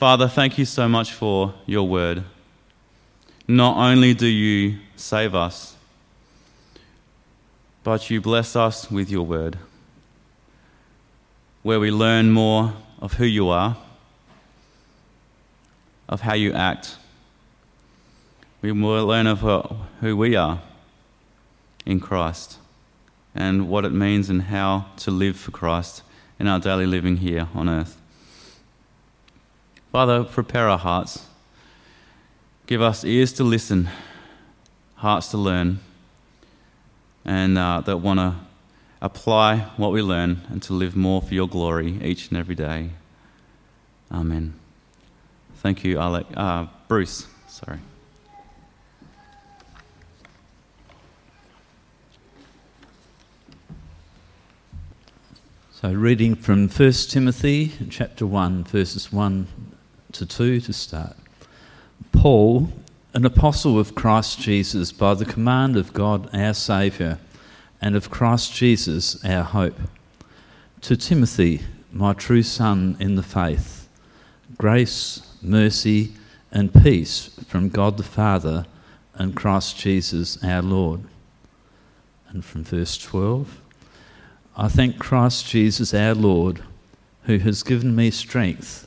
Father, thank you so much for your word. Not only do you save us, but you bless us with your word, where we learn more of who you are, of how you act. We learn of who we are in Christ and what it means and how to live for Christ in our daily living here on earth. Father, prepare our hearts. Give us ears to listen, hearts to learn, and uh, that want to apply what we learn and to live more for your glory each and every day. Amen. Thank you, Alec. Uh, Bruce. Sorry. So, reading from 1 Timothy chapter 1, verses 1 to 2 to start. Paul, an apostle of Christ Jesus, by the command of God our Saviour, and of Christ Jesus our hope. To Timothy, my true son in the faith, grace, mercy, and peace from God the Father and Christ Jesus our Lord. And from verse 12, I thank Christ Jesus our Lord, who has given me strength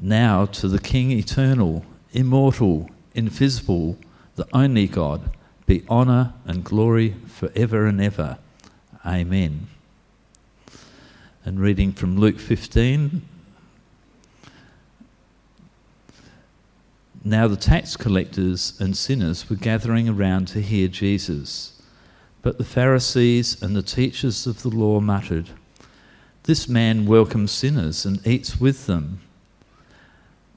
Now to the King eternal, immortal, invisible, the only God, be honour and glory forever and ever. Amen. And reading from Luke 15. Now the tax collectors and sinners were gathering around to hear Jesus. But the Pharisees and the teachers of the law muttered, This man welcomes sinners and eats with them.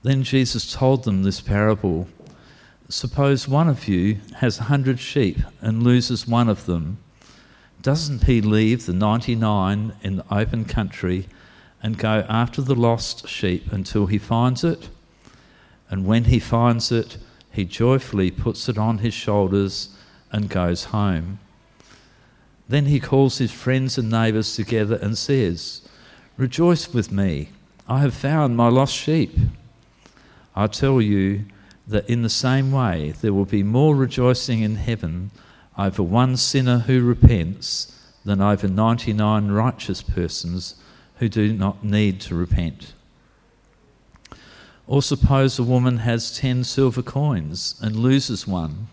Then Jesus told them this parable Suppose one of you has a hundred sheep and loses one of them. Doesn't he leave the 99 in the open country and go after the lost sheep until he finds it? And when he finds it, he joyfully puts it on his shoulders and goes home. Then he calls his friends and neighbours together and says, Rejoice with me, I have found my lost sheep. I tell you that in the same way there will be more rejoicing in heaven over one sinner who repents than over 99 righteous persons who do not need to repent. Or suppose a woman has 10 silver coins and loses one.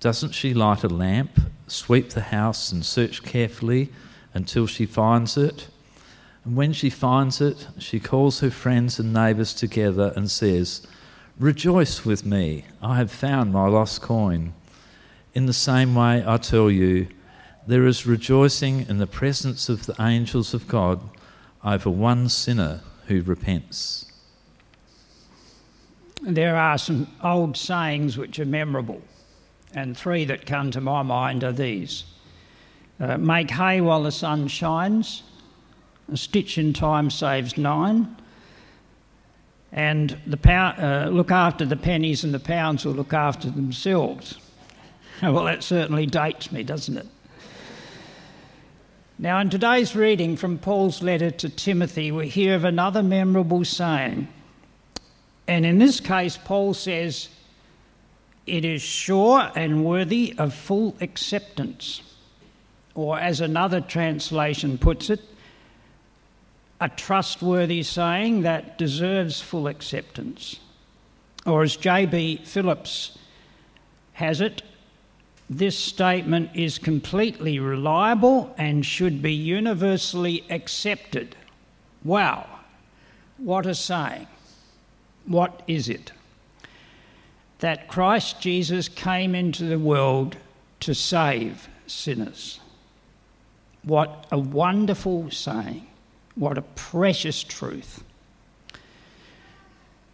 Doesn't she light a lamp, sweep the house, and search carefully until she finds it? And when she finds it, she calls her friends and neighbours together and says, Rejoice with me, I have found my lost coin. In the same way, I tell you, there is rejoicing in the presence of the angels of God over one sinner who repents. There are some old sayings which are memorable, and three that come to my mind are these uh, Make hay while the sun shines a stitch in time saves nine. And the uh, look after the pennies, and the pounds will look after themselves. well, that certainly dates me, doesn't it? Now, in today's reading from Paul's letter to Timothy, we hear of another memorable saying. And in this case, Paul says, It is sure and worthy of full acceptance. Or, as another translation puts it, a trustworthy saying that deserves full acceptance. Or, as J.B. Phillips has it this statement is completely reliable and should be universally accepted. Wow, what a saying! What is it? That Christ Jesus came into the world to save sinners. What a wonderful saying. What a precious truth.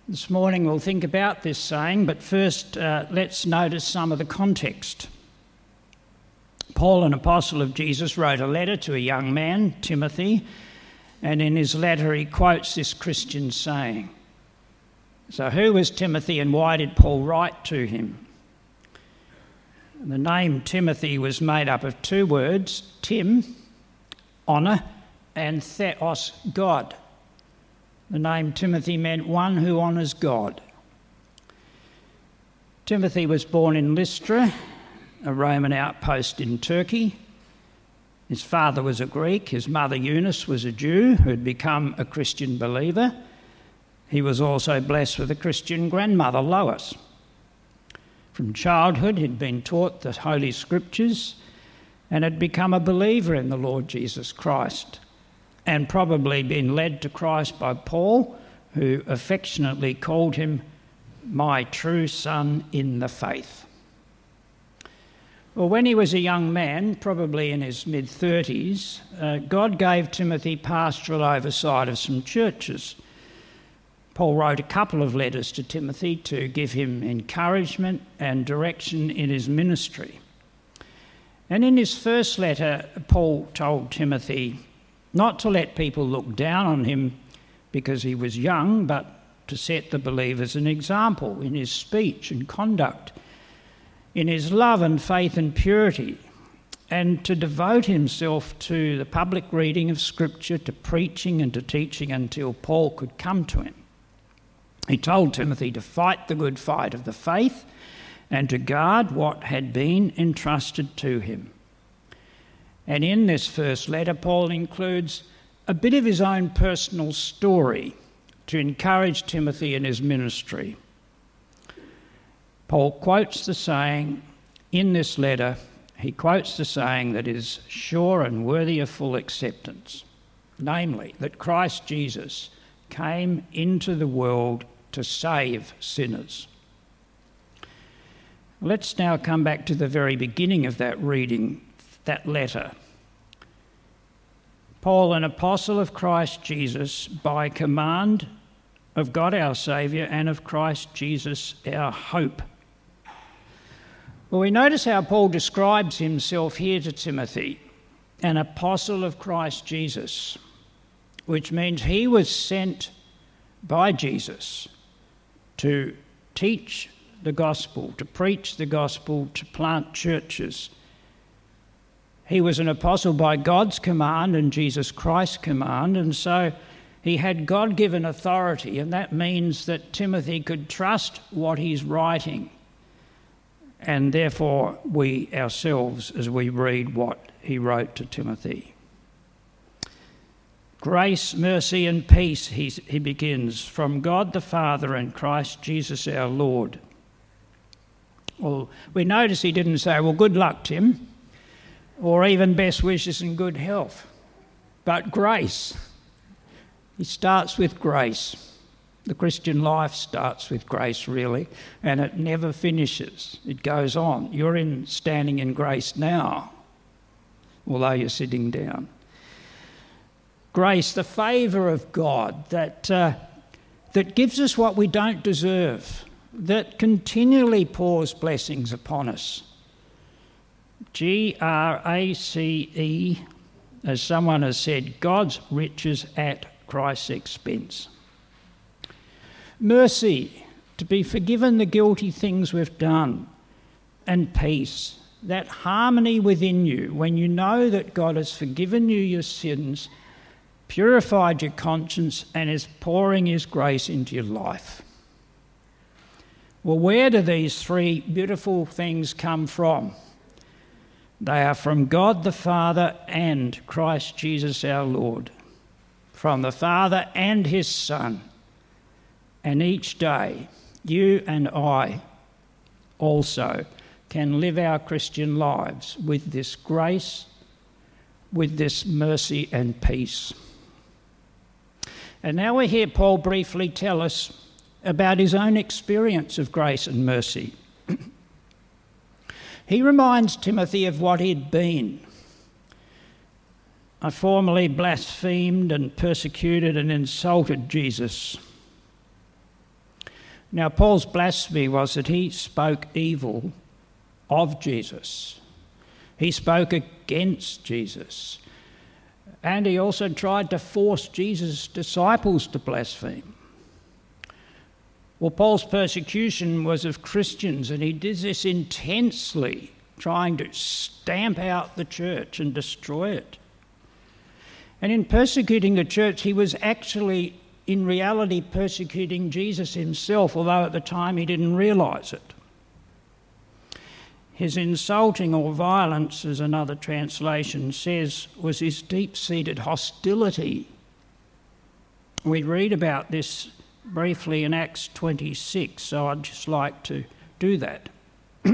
This morning we'll think about this saying, but first uh, let's notice some of the context. Paul, an apostle of Jesus, wrote a letter to a young man, Timothy, and in his letter he quotes this Christian saying. So, who was Timothy and why did Paul write to him? The name Timothy was made up of two words Tim, honour, and Theos, God. The name Timothy meant one who honours God. Timothy was born in Lystra, a Roman outpost in Turkey. His father was a Greek, his mother Eunice was a Jew who had become a Christian believer. He was also blessed with a Christian grandmother, Lois. From childhood, he'd been taught the Holy Scriptures and had become a believer in the Lord Jesus Christ, and probably been led to Christ by Paul, who affectionately called him my true son in the faith. Well, when he was a young man, probably in his mid 30s, uh, God gave Timothy pastoral oversight of some churches. Paul wrote a couple of letters to Timothy to give him encouragement and direction in his ministry. And in his first letter, Paul told Timothy not to let people look down on him because he was young, but to set the believers an example in his speech and conduct in his love and faith and purity, and to devote himself to the public reading of Scripture, to preaching and to teaching until Paul could come to him. He told Timothy to fight the good fight of the faith and to guard what had been entrusted to him. And in this first letter, Paul includes a bit of his own personal story to encourage Timothy in his ministry. Paul quotes the saying in this letter, he quotes the saying that is sure and worthy of full acceptance, namely, that Christ Jesus came into the world to save sinners. Let's now come back to the very beginning of that reading, that letter. Paul, an apostle of Christ Jesus, by command of God our Saviour and of Christ Jesus our hope well, we notice how Paul describes himself here to Timothy an apostle of Christ Jesus, which means he was sent by Jesus to teach the gospel, to preach the gospel, to plant churches. He was an apostle by God's command and Jesus Christ's command, and so he had God given authority, and that means that Timothy could trust what he's writing and therefore we ourselves as we read what he wrote to Timothy. Grace, mercy, and peace, he, he begins, from God the Father and Christ Jesus our Lord. Well, we notice he didn't say, Well, good luck, Tim, or even best wishes and good health, but grace. It starts with grace. The Christian life starts with grace, really, and it never finishes. It goes on. You're in standing in grace now, although you're sitting down. Grace, the favour of God that, uh, that gives us what we don't deserve, that continually pours blessings upon us. G R A C E, as someone has said, God's riches at Christ's expense. Mercy, to be forgiven the guilty things we've done. And peace, that harmony within you when you know that God has forgiven you your sins, purified your conscience, and is pouring His grace into your life. Well, where do these three beautiful things come from? They are from God the Father and Christ Jesus our Lord. From the Father and His Son and each day, you and I also can live our Christian lives with this grace, with this mercy and peace. And now we hear Paul briefly tell us about his own experience of grace and mercy. He reminds Timothy of what he'd been. I formerly blasphemed and persecuted and insulted Jesus. Now, Paul's blasphemy was that he spoke evil of Jesus, he spoke against Jesus, and he also tried to force Jesus' disciples to blaspheme. Well, Paul's persecution was of Christians, and he did this intensely, trying to stamp out the church and destroy it. And in persecuting the church, he was actually, in reality, persecuting Jesus himself, although at the time he didn't realize it. His insulting or violence, as another translation says, was his deep seated hostility. We read about this briefly in Acts 26, so I'd just like to do that.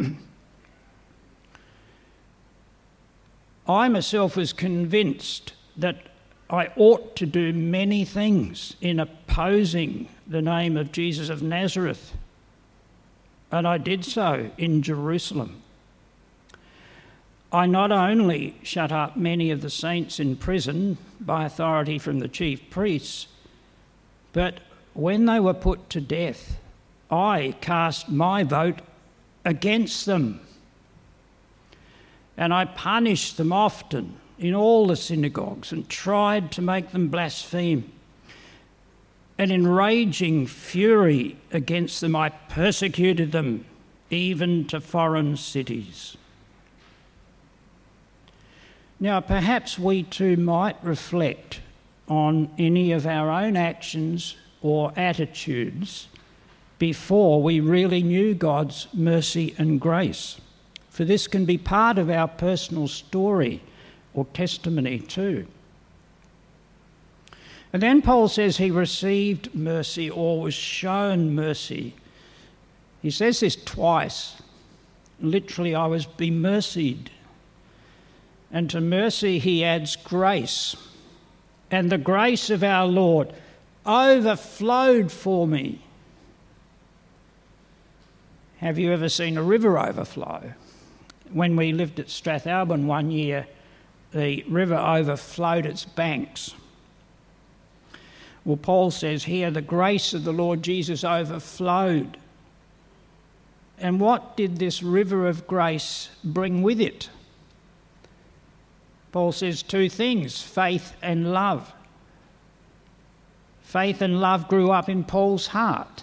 I myself was convinced that I ought to do many things in opposing the name of Jesus of Nazareth. And I did so in Jerusalem. I not only shut up many of the saints in prison by authority from the chief priests, but when they were put to death, I cast my vote against them. And I punished them often in all the synagogues and tried to make them blaspheme. And in raging fury against them, I persecuted them even to foreign cities. Now, perhaps we too might reflect on any of our own actions or attitudes before we really knew God's mercy and grace. For this can be part of our personal story or testimony too. And then Paul says he received mercy or was shown mercy. He says this twice. Literally, I was bemercied. And to mercy, he adds grace. And the grace of our Lord overflowed for me. Have you ever seen a river overflow? When we lived at Strathalbyn one year, the river overflowed its banks. Well, Paul says here the grace of the Lord Jesus overflowed. And what did this river of grace bring with it? Paul says two things faith and love. Faith and love grew up in Paul's heart.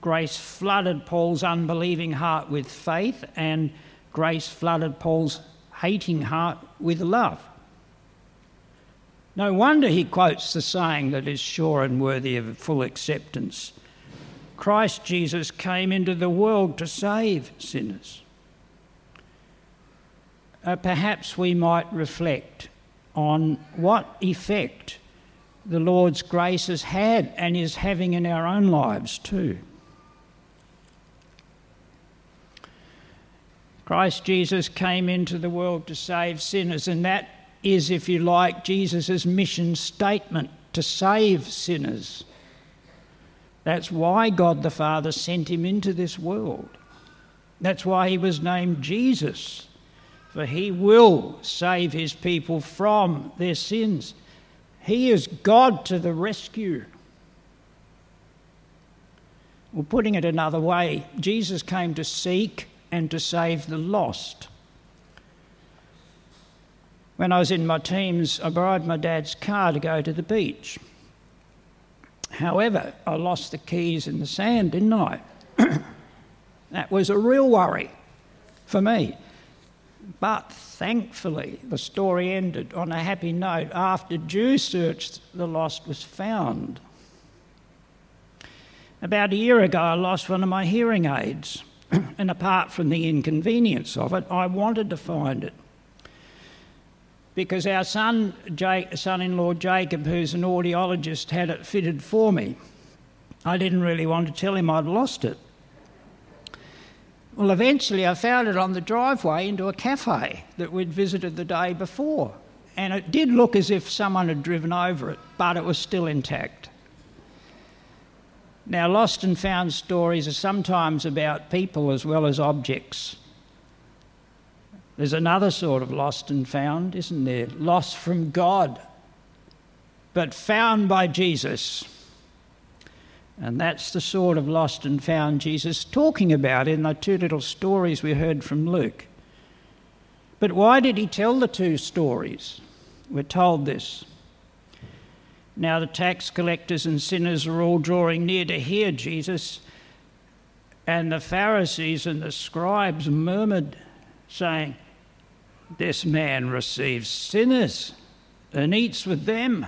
Grace flooded Paul's unbelieving heart with faith, and grace flooded Paul's hating heart with love. No wonder he quotes the saying that is sure and worthy of full acceptance Christ Jesus came into the world to save sinners. Uh, perhaps we might reflect on what effect the Lord's grace has had and is having in our own lives too. Christ Jesus came into the world to save sinners, and that is, if you like, Jesus' mission statement to save sinners. That's why God the Father sent him into this world. That's why he was named Jesus, for he will save his people from their sins. He is God to the rescue. Well, putting it another way, Jesus came to seek and to save the lost. When I was in my teens, I borrowed my dad's car to go to the beach. However, I lost the keys in the sand, didn't I? that was a real worry for me. But thankfully, the story ended on a happy note. After due search, the lost was found. About a year ago, I lost one of my hearing aids. and apart from the inconvenience of it, I wanted to find it. Because our son, son in law Jacob, who's an audiologist, had it fitted for me. I didn't really want to tell him I'd lost it. Well, eventually I found it on the driveway into a cafe that we'd visited the day before. And it did look as if someone had driven over it, but it was still intact. Now, lost and found stories are sometimes about people as well as objects. There's another sort of lost and found, isn't there? Lost from God, but found by Jesus. And that's the sort of lost and found Jesus talking about in the two little stories we heard from Luke. But why did he tell the two stories? We're told this. Now the tax collectors and sinners are all drawing near to hear Jesus, and the Pharisees and the scribes murmured, saying, This man receives sinners and eats with them.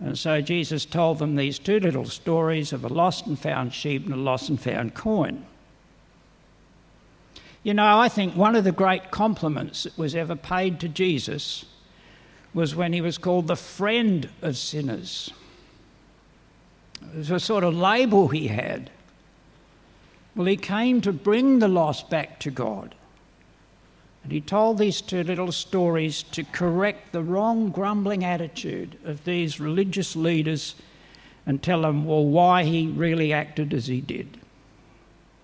And so Jesus told them these two little stories of a lost and found sheep and a lost and found coin. You know, I think one of the great compliments that was ever paid to Jesus was when he was called the friend of sinners. It was a sort of label he had. Well, he came to bring the lost back to God. And he told these two little stories to correct the wrong, grumbling attitude of these religious leaders and tell them, well, why he really acted as he did.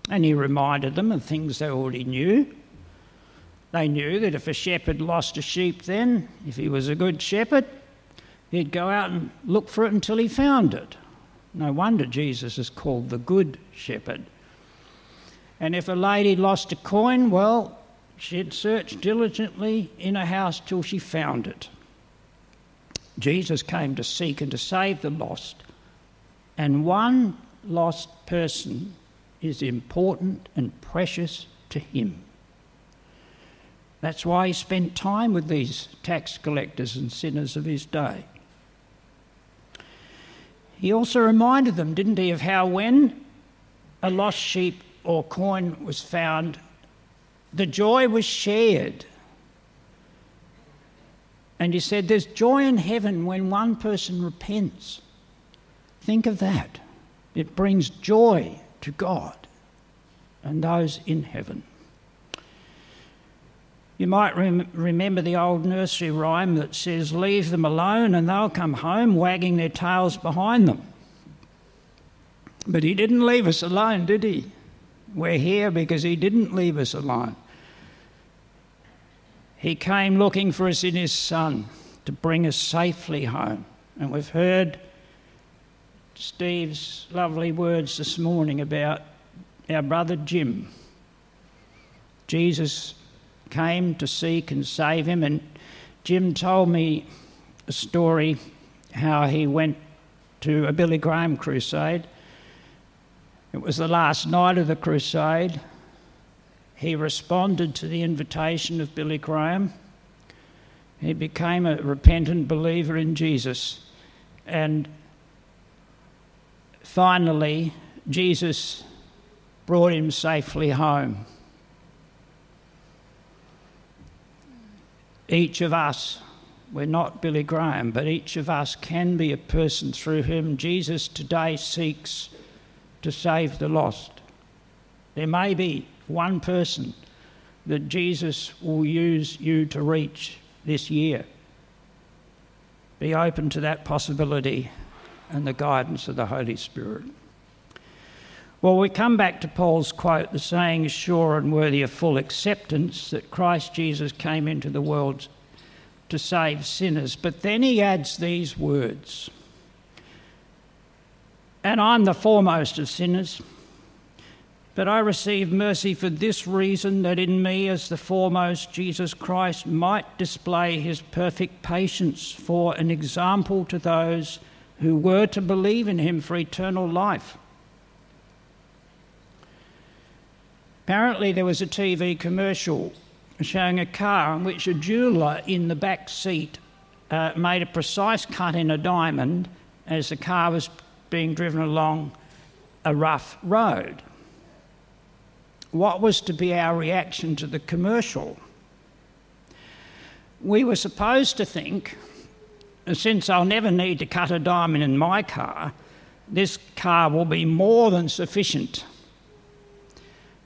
And he reminded them of things they already knew. They knew that if a shepherd lost a sheep, then, if he was a good shepherd, he'd go out and look for it until he found it. No wonder Jesus is called the Good Shepherd. And if a lady lost a coin, well, She'd searched diligently in a house till she found it. Jesus came to seek and to save the lost, and one lost person is important and precious to him. That's why he spent time with these tax collectors and sinners of his day. He also reminded them, didn't he, of how when a lost sheep or coin was found, the joy was shared. And he said, There's joy in heaven when one person repents. Think of that. It brings joy to God and those in heaven. You might rem- remember the old nursery rhyme that says, Leave them alone and they'll come home wagging their tails behind them. But he didn't leave us alone, did he? We're here because he didn't leave us alone. He came looking for us in his Son to bring us safely home. And we've heard Steve's lovely words this morning about our brother Jim. Jesus came to seek and save him, and Jim told me a story how he went to a Billy Graham crusade. It was the last night of the crusade, he responded to the invitation of Billy Graham. He became a repentant believer in Jesus. And finally, Jesus brought him safely home. Each of us, we're not Billy Graham, but each of us can be a person through whom Jesus today seeks to save the lost. There may be one person that Jesus will use you to reach this year. Be open to that possibility and the guidance of the Holy Spirit. Well, we come back to Paul's quote the saying is sure and worthy of full acceptance that Christ Jesus came into the world to save sinners. But then he adds these words And I'm the foremost of sinners. But I receive mercy for this reason that in me, as the foremost, Jesus Christ might display his perfect patience for an example to those who were to believe in him for eternal life. Apparently, there was a TV commercial showing a car in which a jeweller in the back seat uh, made a precise cut in a diamond as the car was being driven along a rough road what was to be our reaction to the commercial. We were supposed to think, since I'll never need to cut a diamond in my car, this car will be more than sufficient.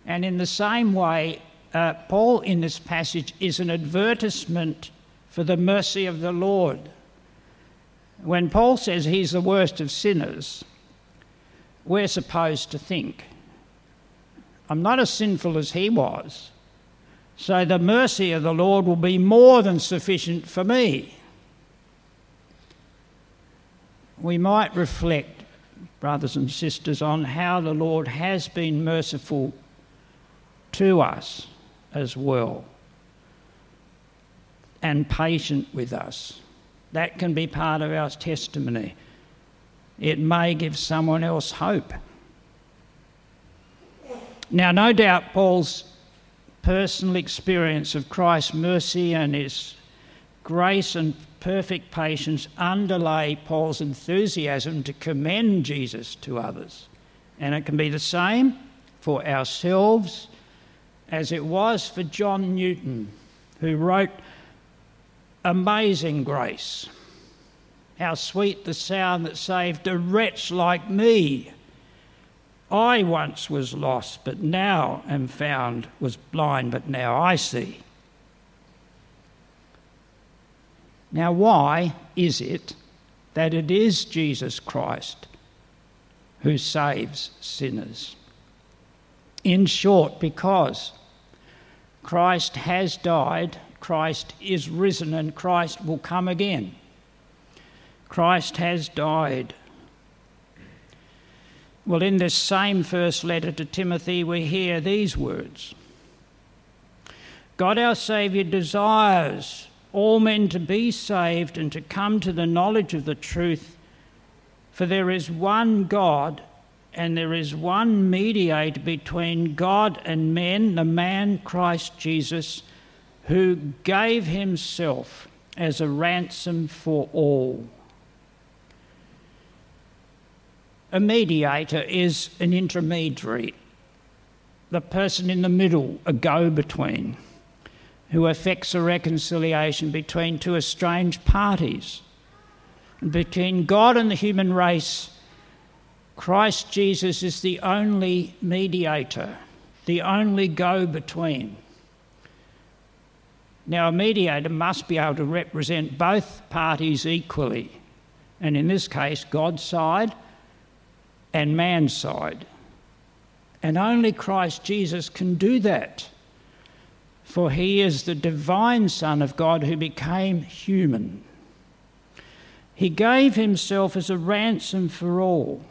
And in the same way, uh, Paul in this passage is an advertisement for the mercy of the Lord. When Paul says he's the worst of sinners, we're supposed to think, I'm not as sinful as he was, so the mercy of the Lord will be more than sufficient for me. We might reflect, brothers and sisters, on how the Lord has been merciful to us as well and patient with us. That can be part of our testimony. It may give someone else hope. Now, no doubt Paul's personal experience of Christ's mercy and his grace and perfect patience underlay Paul's enthusiasm to commend Jesus to others. And it can be the same for ourselves as it was for John Newton, who wrote Amazing Grace. How sweet the sound that saved a wretch like me. I once was lost, but now am found, was blind, but now I see. Now, why is it that it is Jesus Christ who saves sinners? In short, because Christ has died, Christ is risen, and Christ will come again. Christ has died. Well, in this same first letter to Timothy, we hear these words God our Saviour desires all men to be saved and to come to the knowledge of the truth, for there is one God and there is one mediator between God and men, the man Christ Jesus, who gave himself as a ransom for all. A mediator is an intermediary, the person in the middle, a go between, who effects a reconciliation between two estranged parties. and between God and the human race, Christ Jesus is the only mediator, the only go between. Now, a mediator must be able to represent both parties equally, and in this case, God's side and man's side. And only Christ Jesus can do that, for he is the divine Son of God who became human. He gave himself as a ransom for all.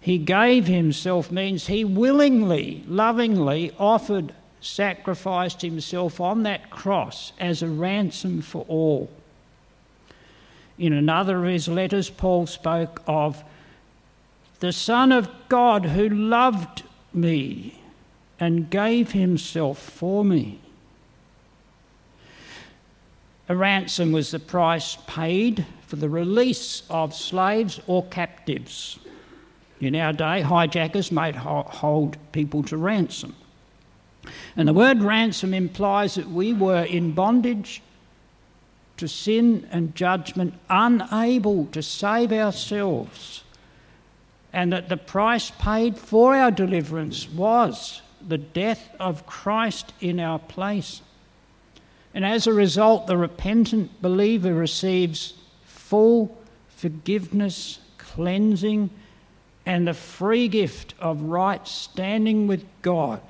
He gave himself means he willingly, lovingly offered, sacrificed himself on that cross as a ransom for all. In another of his letters, Paul spoke of the Son of God who loved me and gave himself for me. A ransom was the price paid for the release of slaves or captives. In our day, hijackers might hold people to ransom. And the word ransom implies that we were in bondage to sin and judgment, unable to save ourselves, and that the price paid for our deliverance was the death of Christ in our place. And as a result, the repentant believer receives full forgiveness, cleansing, and the free gift of right standing with God,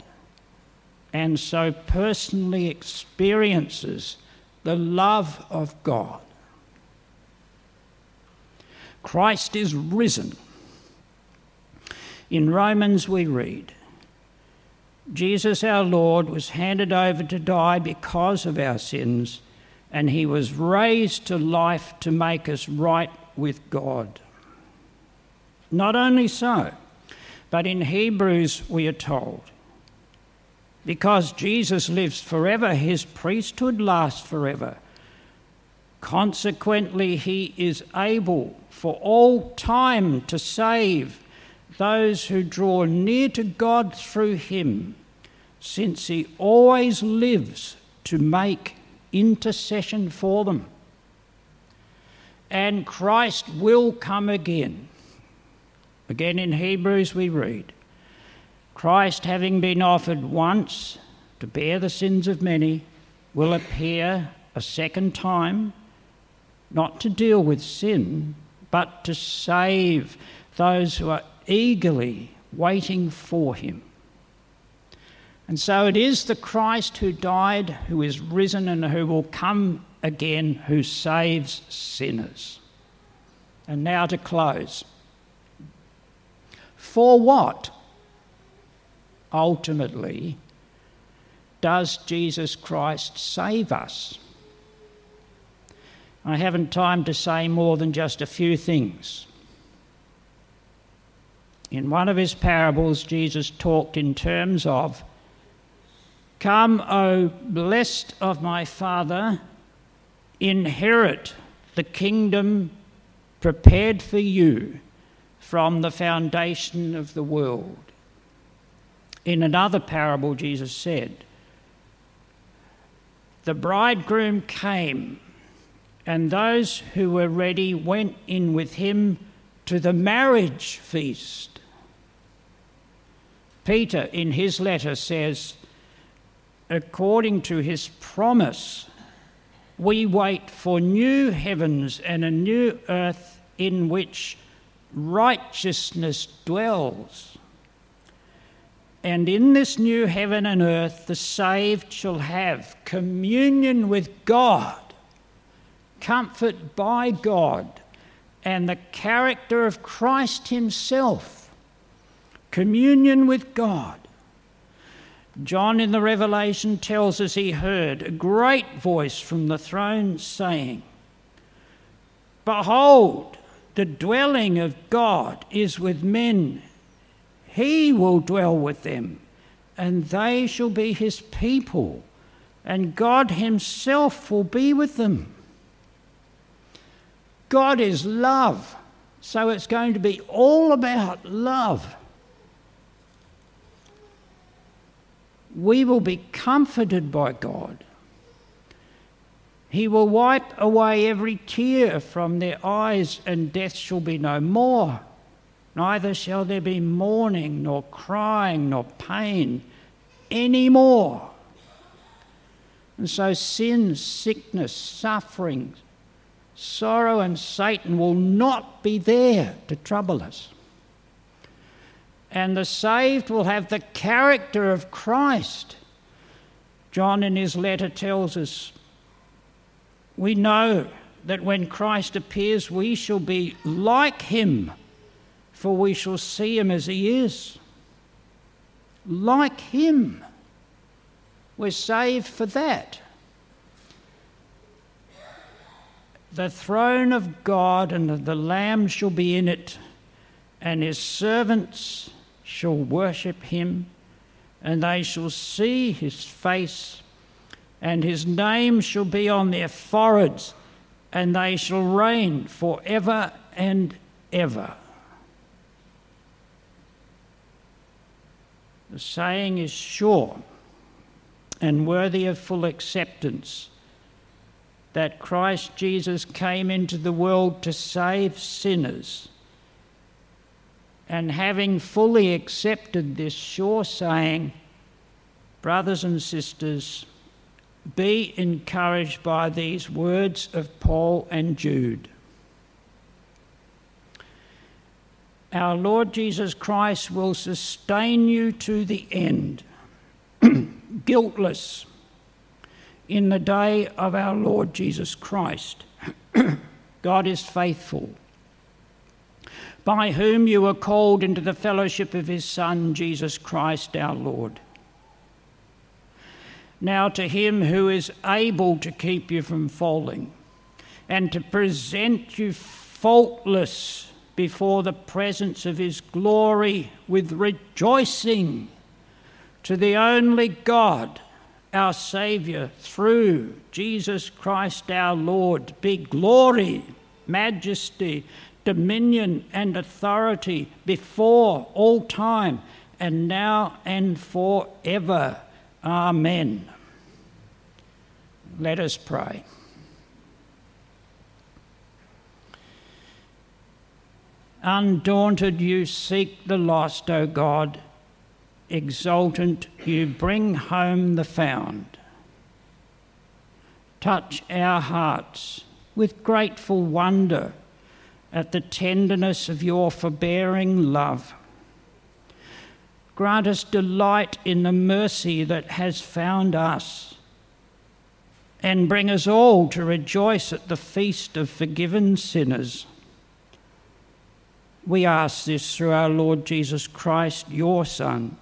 and so personally experiences the love of God. Christ is risen. In Romans, we read, Jesus our Lord was handed over to die because of our sins, and he was raised to life to make us right with God. Not only so, but in Hebrews we are told, because Jesus lives forever, his priesthood lasts forever. Consequently, he is able for all time to save those who draw near to God through him, since he always lives to make intercession for them. And Christ will come again Again in Hebrews we read, Christ, having been offered once to bear the sins of many, will appear a second time, not to deal with sin, but to save those who are eagerly waiting for him. And so it is the Christ who died, who is risen, and who will come again, who saves sinners. And now to close. For what, ultimately, does Jesus Christ save us? I haven't time to say more than just a few things. In one of his parables, Jesus talked in terms of Come, O blessed of my Father, inherit the kingdom prepared for you from the foundation of the world. In another parable, Jesus said, The bridegroom came, and those who were ready went in with him to the marriage feast. Peter, in his letter, says, according to his promise, we wait for new heavens and a new earth in which righteousness dwells. And in this new heaven and earth, the saved shall have communion with God, comfort by God, and the character of Christ Himself. Communion with God. John in the Revelation tells us he heard a great voice from the throne saying, Behold, the dwelling of God is with men. He will dwell with them, and they shall be his people, and God himself will be with them. God is love, so it's going to be all about love. We will be comforted by God. He will wipe away every tear from their eyes, and death shall be no more. Neither shall there be mourning, nor crying, nor pain any more. And so, sin, sickness, suffering, sorrow, and Satan will not be there to trouble us and the saved will have the character of Christ. John, in his letter, tells us we know that when Christ appears, we shall be like him, for we shall see him as he is. Like him. We're saved for that. The throne of God and the Lamb shall be in it, and his servants shall worship him, and they shall see his face, and his name shall be on their foreheads, and they shall reign for ever and ever. The saying is sure and worthy of full acceptance that Christ Jesus came into the world to save sinners and having fully accepted this sure saying, brothers and sisters, be encouraged by these words of Paul and Jude. Our Lord Jesus Christ will sustain you to the end, guiltless, in the day of our Lord Jesus Christ. God is faithful by whom you were called into the fellowship of his Son, Jesus Christ our Lord. Now, to him who is able to keep you from falling and to present you faultless before the presence of his glory with rejoicing, to the only God, our Saviour, through Jesus Christ our Lord, be glory, majesty, dominion and authority before all time and now and forever. Amen. Let us pray. Undaunted, you seek the lost, O God. exultant, you bring home the found. Touch our hearts with grateful wonder at the tenderness of your forbearing love. Grant us delight in the mercy that has found us, and bring us all to rejoice at the feast of forgiven sinners. We ask this through our Lord Jesus Christ, your Son,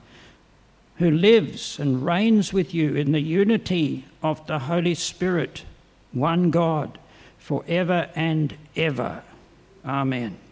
who lives and reigns with you in the unity of the Holy Spirit, one God, for ever and ever. Amen.